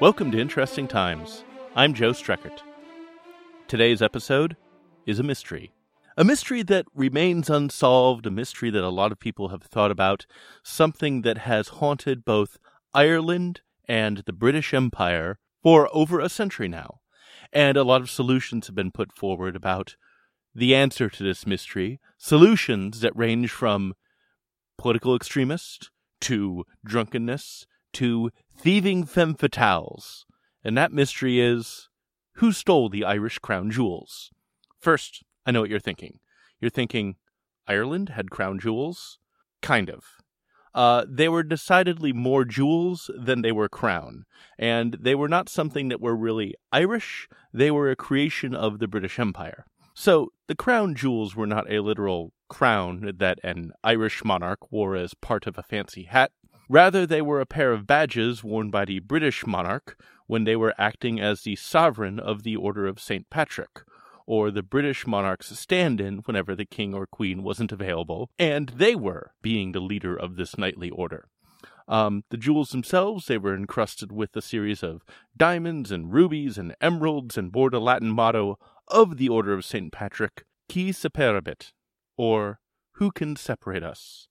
Welcome to Interesting Times. I'm Joe Streckert. Today's episode is a mystery. A mystery that remains unsolved, a mystery that a lot of people have thought about, something that has haunted both Ireland and the British Empire for over a century now. And a lot of solutions have been put forward about the answer to this mystery, solutions that range from political extremists to drunkenness to thieving femme fatales. And that mystery is who stole the Irish crown jewels? First, I know what you're thinking. You're thinking Ireland had crown jewels? Kind of. Uh, they were decidedly more jewels than they were crown, and they were not something that were really Irish. They were a creation of the British Empire. So the crown jewels were not a literal crown that an Irish monarch wore as part of a fancy hat. Rather, they were a pair of badges worn by the British monarch when they were acting as the sovereign of the Order of St. Patrick, or the British monarch's stand in whenever the king or queen wasn't available, and they were being the leader of this knightly order. Um, the jewels themselves, they were encrusted with a series of diamonds and rubies and emeralds and bore the Latin motto of the Order of St. Patrick, Quis separabit, or Who can separate us?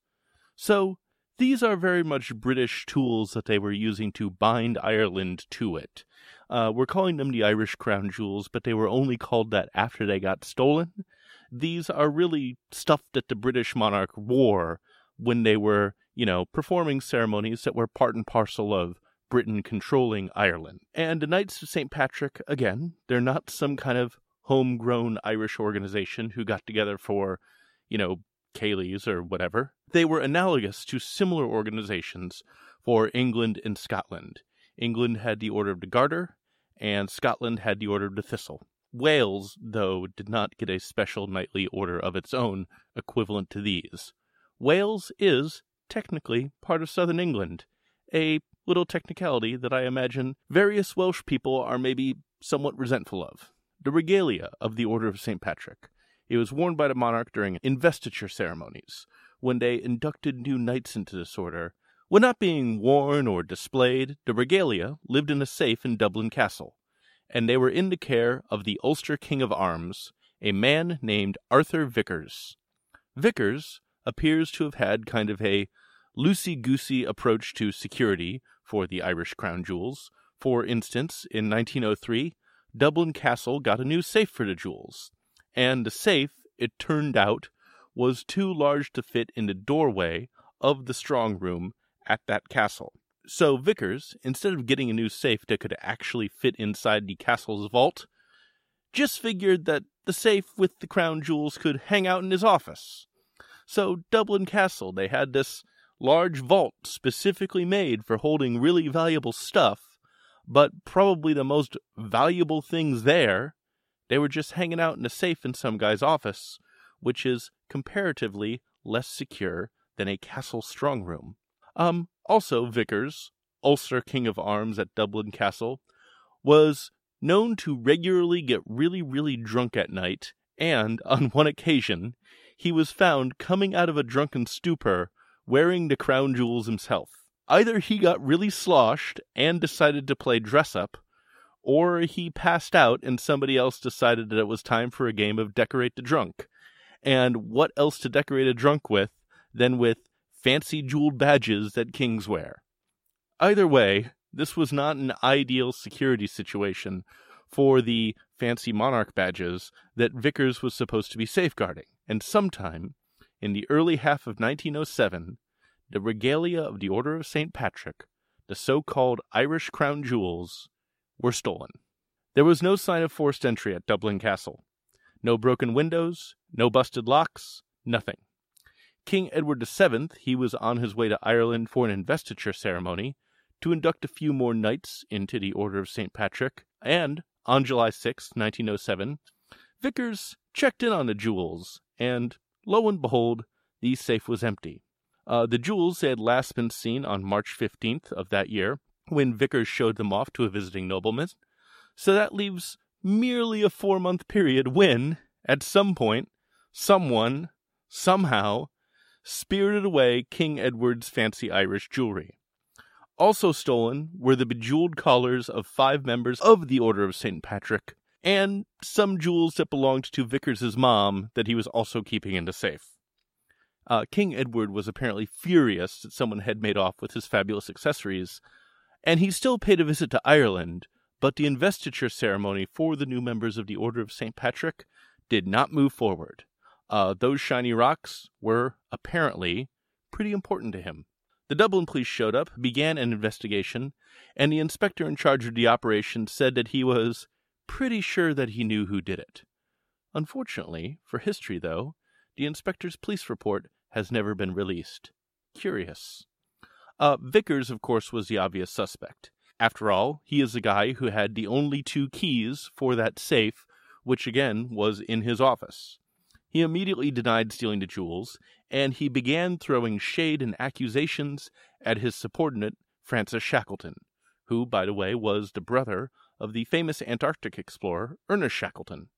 So, these are very much British tools that they were using to bind Ireland to it. Uh, we're calling them the Irish crown jewels, but they were only called that after they got stolen. These are really stuff that the British monarch wore when they were, you know, performing ceremonies that were part and parcel of Britain controlling Ireland. And the Knights of St. Patrick, again, they're not some kind of homegrown Irish organization who got together for, you know, céilís or whatever. They were analogous to similar organizations for England and Scotland. England had the Order of the Garter, and Scotland had the Order of the Thistle. Wales, though, did not get a special knightly order of its own equivalent to these. Wales is, technically, part of southern England, a little technicality that I imagine various Welsh people are maybe somewhat resentful of. The regalia of the Order of St. Patrick. It was worn by the monarch during investiture ceremonies, when they inducted new knights into this order. When not being worn or displayed, the regalia lived in a safe in Dublin Castle, and they were in the care of the Ulster King of Arms, a man named Arthur Vickers. Vickers appears to have had kind of a loosey goosey approach to security for the Irish crown jewels. For instance, in 1903, Dublin Castle got a new safe for the jewels, and the safe, it turned out, was too large to fit in the doorway of the strong room at that castle. So Vickers, instead of getting a new safe that could actually fit inside the castle's vault, just figured that the safe with the crown jewels could hang out in his office. So Dublin Castle, they had this large vault specifically made for holding really valuable stuff, but probably the most valuable things there, they were just hanging out in a safe in some guy's office, which is comparatively less secure than a castle strong room. Um, also, Vickers, Ulster King of Arms at Dublin Castle, was known to regularly get really, really drunk at night, and, on one occasion, he was found coming out of a drunken stupor wearing the crown jewels himself. Either he got really sloshed and decided to play dress up, or he passed out and somebody else decided that it was time for a game of decorate the drunk. And what else to decorate a drunk with than with fancy jeweled badges that kings wear. Either way, this was not an ideal security situation for the fancy monarch badges that Vickers was supposed to be safeguarding, and sometime in the early half of 1907, the regalia of the Order of St. Patrick, the so called Irish crown jewels, were stolen. There was no sign of forced entry at Dublin Castle. No broken windows, no busted locks, nothing. King Edward VII, he was on his way to Ireland for an investiture ceremony to induct a few more knights into the Order of St. Patrick, and on July 6, 1907, Vickers checked in on the jewels, and lo and behold, the safe was empty. Uh, the jewels had last been seen on March 15th of that year, when Vickers showed them off to a visiting nobleman. So that leaves merely a four month period when, at some point, someone, somehow, spirited away King Edward's fancy Irish jewelry. Also stolen were the bejeweled collars of five members of the Order of St. Patrick, and some jewels that belonged to Vickers's mom that he was also keeping in the safe. Uh, King Edward was apparently furious that someone had made off with his fabulous accessories, and he still paid a visit to Ireland, but the investiture ceremony for the new members of the Order of St. Patrick did not move forward. Uh, those shiny rocks were apparently pretty important to him. The Dublin police showed up, began an investigation, and the inspector in charge of the operation said that he was pretty sure that he knew who did it. Unfortunately, for history though, the inspector's police report has never been released. Curious. Uh, Vickers, of course, was the obvious suspect. After all, he is the guy who had the only two keys for that safe, which again was in his office. He immediately denied stealing the jewels, and he began throwing shade and accusations at his subordinate, Francis Shackleton, who, by the way, was the brother of the famous Antarctic explorer, Ernest Shackleton.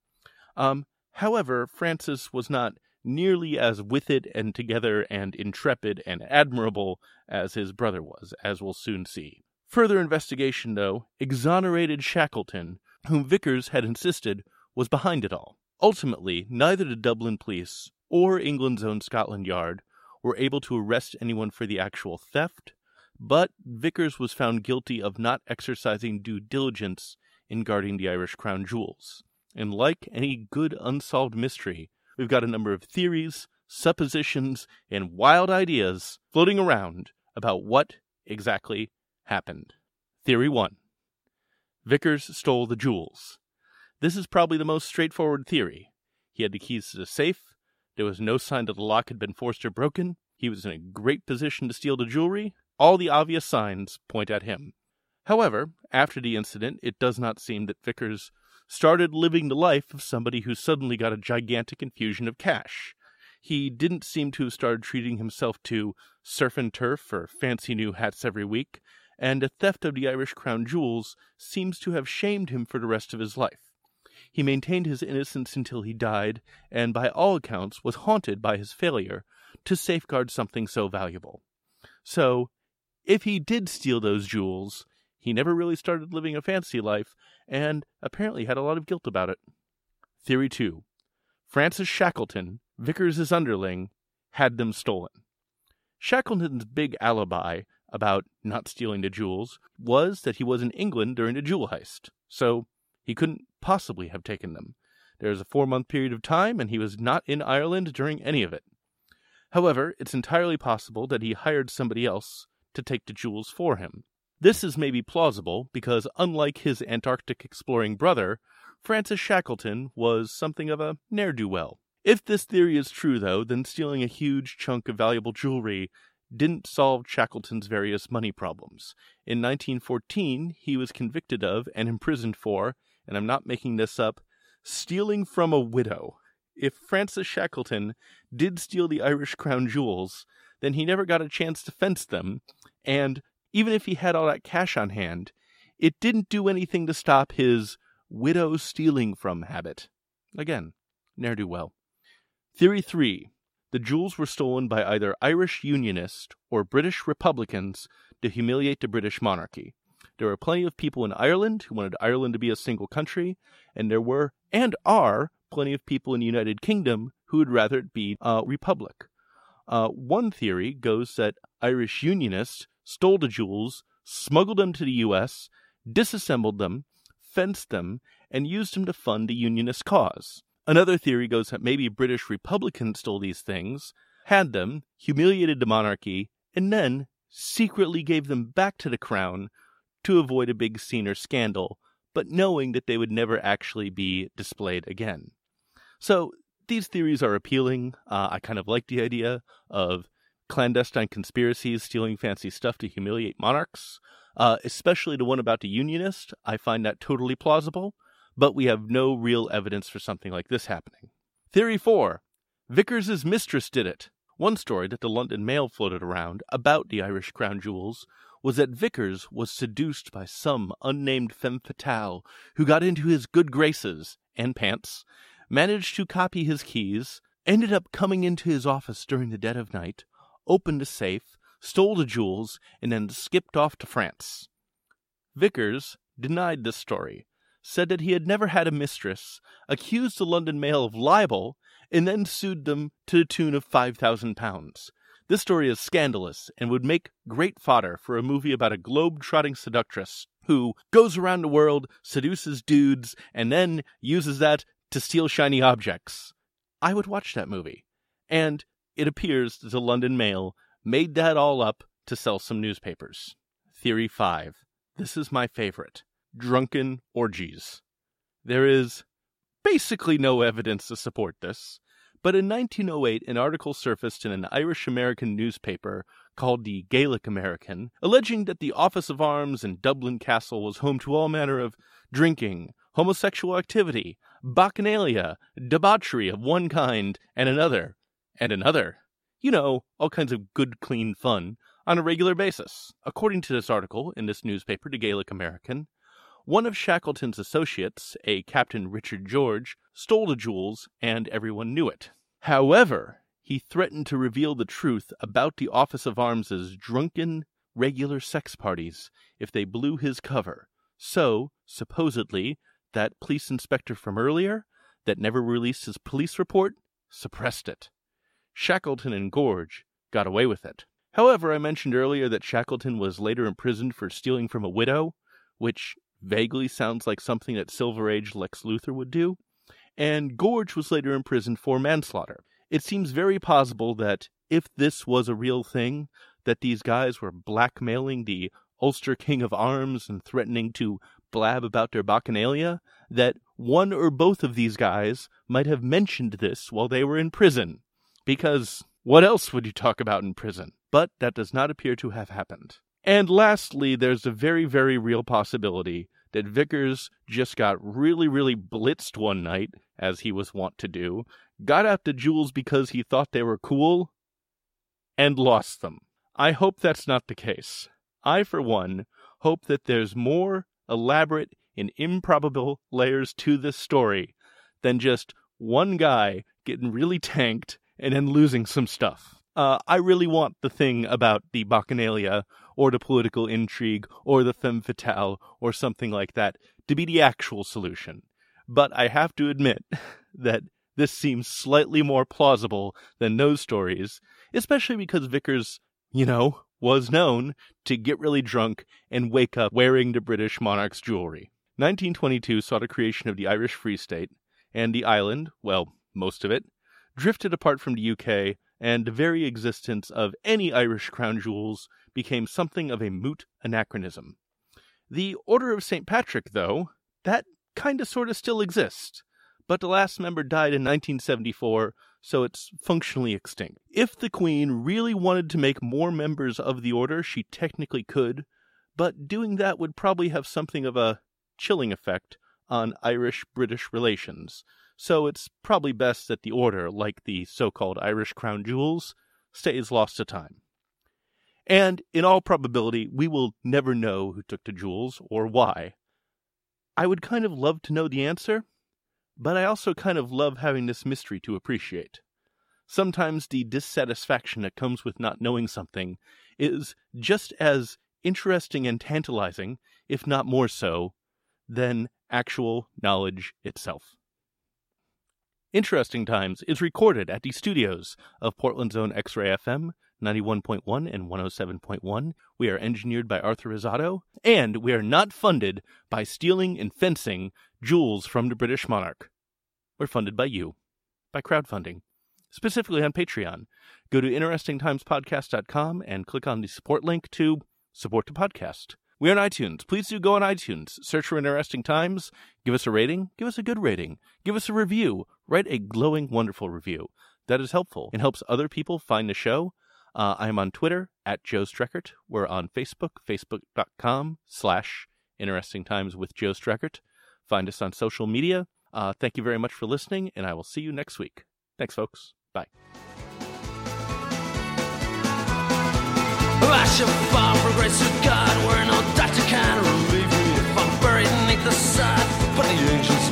Um, however, Francis was not nearly as with it and together and intrepid and admirable as his brother was, as we'll soon see. Further investigation, though, exonerated Shackleton, whom Vickers had insisted was behind it all. Ultimately, neither the Dublin police or England's own Scotland Yard were able to arrest anyone for the actual theft, but Vickers was found guilty of not exercising due diligence in guarding the Irish crown jewels. And like any good unsolved mystery, we've got a number of theories, suppositions, and wild ideas floating around about what exactly happened. Theory 1 Vickers stole the jewels. This is probably the most straightforward theory. He had the keys to the safe. There was no sign that the lock had been forced or broken. He was in a great position to steal the jewelry. All the obvious signs point at him. However, after the incident, it does not seem that Vickers started living the life of somebody who suddenly got a gigantic infusion of cash. He didn't seem to have started treating himself to surf and turf or fancy new hats every week, and the theft of the Irish crown jewels seems to have shamed him for the rest of his life. He maintained his innocence until he died, and by all accounts was haunted by his failure to safeguard something so valuable. So, if he did steal those jewels, he never really started living a fancy life, and apparently had a lot of guilt about it. Theory 2 Francis Shackleton, Vickers' underling, had them stolen. Shackleton's big alibi about not stealing the jewels was that he was in England during the jewel heist, so he couldn't possibly have taken them. There is a four month period of time, and he was not in Ireland during any of it. However, it's entirely possible that he hired somebody else to take the jewels for him. This is maybe plausible because, unlike his Antarctic exploring brother, Francis Shackleton was something of a ne'er do well. If this theory is true, though, then stealing a huge chunk of valuable jewelry didn't solve Shackleton's various money problems. In 1914, he was convicted of and imprisoned for, and I'm not making this up, stealing from a widow. If Francis Shackleton did steal the Irish crown jewels, then he never got a chance to fence them, and even if he had all that cash on hand, it didn't do anything to stop his widow stealing from habit. Again, ne'er do well. Theory 3 the jewels were stolen by either Irish Unionists or British Republicans to humiliate the British monarchy. There were plenty of people in Ireland who wanted Ireland to be a single country, and there were, and are, plenty of people in the United Kingdom who would rather it be a republic. Uh, one theory goes that Irish Unionists stole the jewels, smuggled them to the U.S., disassembled them, fenced them, and used them to fund the Unionist cause. Another theory goes that maybe British Republicans stole these things, had them, humiliated the monarchy, and then secretly gave them back to the crown to avoid a big scene or scandal, but knowing that they would never actually be displayed again. So these theories are appealing. Uh, I kind of like the idea of clandestine conspiracies stealing fancy stuff to humiliate monarchs, uh, especially the one about the Unionist. I find that totally plausible but we have no real evidence for something like this happening. Theory 4 Vickers' mistress did it. One story that the London Mail floated around about the Irish crown jewels was that Vickers was seduced by some unnamed femme fatale who got into his good graces and pants, managed to copy his keys, ended up coming into his office during the dead of night, opened a safe, stole the jewels, and then skipped off to France. Vickers denied this story, said that he had never had a mistress, accused the London Mail of libel, and then sued them to the tune of £5,000. This story is scandalous and would make great fodder for a movie about a globe trotting seductress who goes around the world, seduces dudes, and then uses that to steal shiny objects. I would watch that movie. And it appears the London Mail made that all up to sell some newspapers. Theory 5. This is my favorite drunken orgies. There is basically no evidence to support this, but in 1908 an article surfaced in an Irish American newspaper called the Gaelic American, alleging that the office of arms in Dublin Castle was home to all manner of drinking, homosexual activity, bacchanalia, debauchery of one kind and another, and another. You know, all kinds of good, clean fun on a regular basis. According to this article in this newspaper, the Gaelic American, one of Shackleton's associates, a Captain Richard Gorges, stole the jewels, and everyone knew it. However, he threatened to reveal the truth about the Office of Arms's drunken, regular sex parties if they blew his cover. So, supposedly, that police inspector from earlier, that never released his police report, suppressed it. Shackleton and Gorges got away with it. However, I mentioned earlier that Shackleton was later imprisoned for stealing from a widow, which vaguely sounds like something that Silver Age Lex Luthor would do, and Gorges was later imprisoned for manslaughter. It seems very possible that if this was a real thing, that these guys were blackmailing the Ulster King of Arms and threatening to blab about their bacchanalia, that one or both of these guys might have mentioned this while they were in prison. Because what else would you talk about in prison? But that does not appear to have happened. And lastly, there's a very, very real possibility that Vickers just got really, really blitzed one night, as he was wont to do, got out the jewels because he thought they were cool, and lost them. I hope that's not the case. I, for one, hope that there's more elaborate and improbable layers to this story than just one guy getting really tanked and then losing some stuff. Uh, I really want the thing about the Bacchanalia or the political intrigue or the femme fatale or something like that to be the actual solution. But I have to admit that this seems slightly more plausible than those stories, especially because Vickers, you know, was known to get really drunk and wake up wearing the British monarch's jewelry. 1922 saw the creation of the Irish Free State, and the island, well, most of it, drifted apart from the UK and the very existence of any Irish crown jewels became something of a moot anachronism. The Order of St. Patrick, though, that kinda sorta still exists, but the last member died in 1974, so it's functionally extinct. If the Queen really wanted to make more members of the Order, she technically could, but doing that would probably have something of a chilling effect on Irish British relations, so it's probably best that the order, like the so called Irish crown jewels, stays lost to time. And in all probability, we will never know who took the jewels or why. I would kind of love to know the answer, but I also kind of love having this mystery to appreciate. Sometimes the dissatisfaction that comes with not knowing something is just as interesting and tantalizing, if not more so, than actual knowledge itself. Interesting Times is recorded at the studios of Portland's own X Ray FM 91.1 and 107.1. We are engineered by Arthur Rosato, and we are not funded by stealing and fencing jewels from the British monarch. We're funded by you, by crowdfunding, specifically on Patreon. Go to interestingtimespodcast.com and click on the support link to support the podcast. We're on iTunes. Please do go on iTunes, search for Interesting Times, give us a rating, give us a good rating, give us a review, write a glowing, wonderful review. That is helpful and helps other people find the show. Uh, I'm on Twitter at Joe Streckert. We're on Facebook, facebook.com slash Interesting Times with Joe Streckert. Find us on social media. Uh, thank you very much for listening, and I will see you next week. Thanks, folks. Bye. God where no doctor can relieve me if I'm buried beneath the. But the angels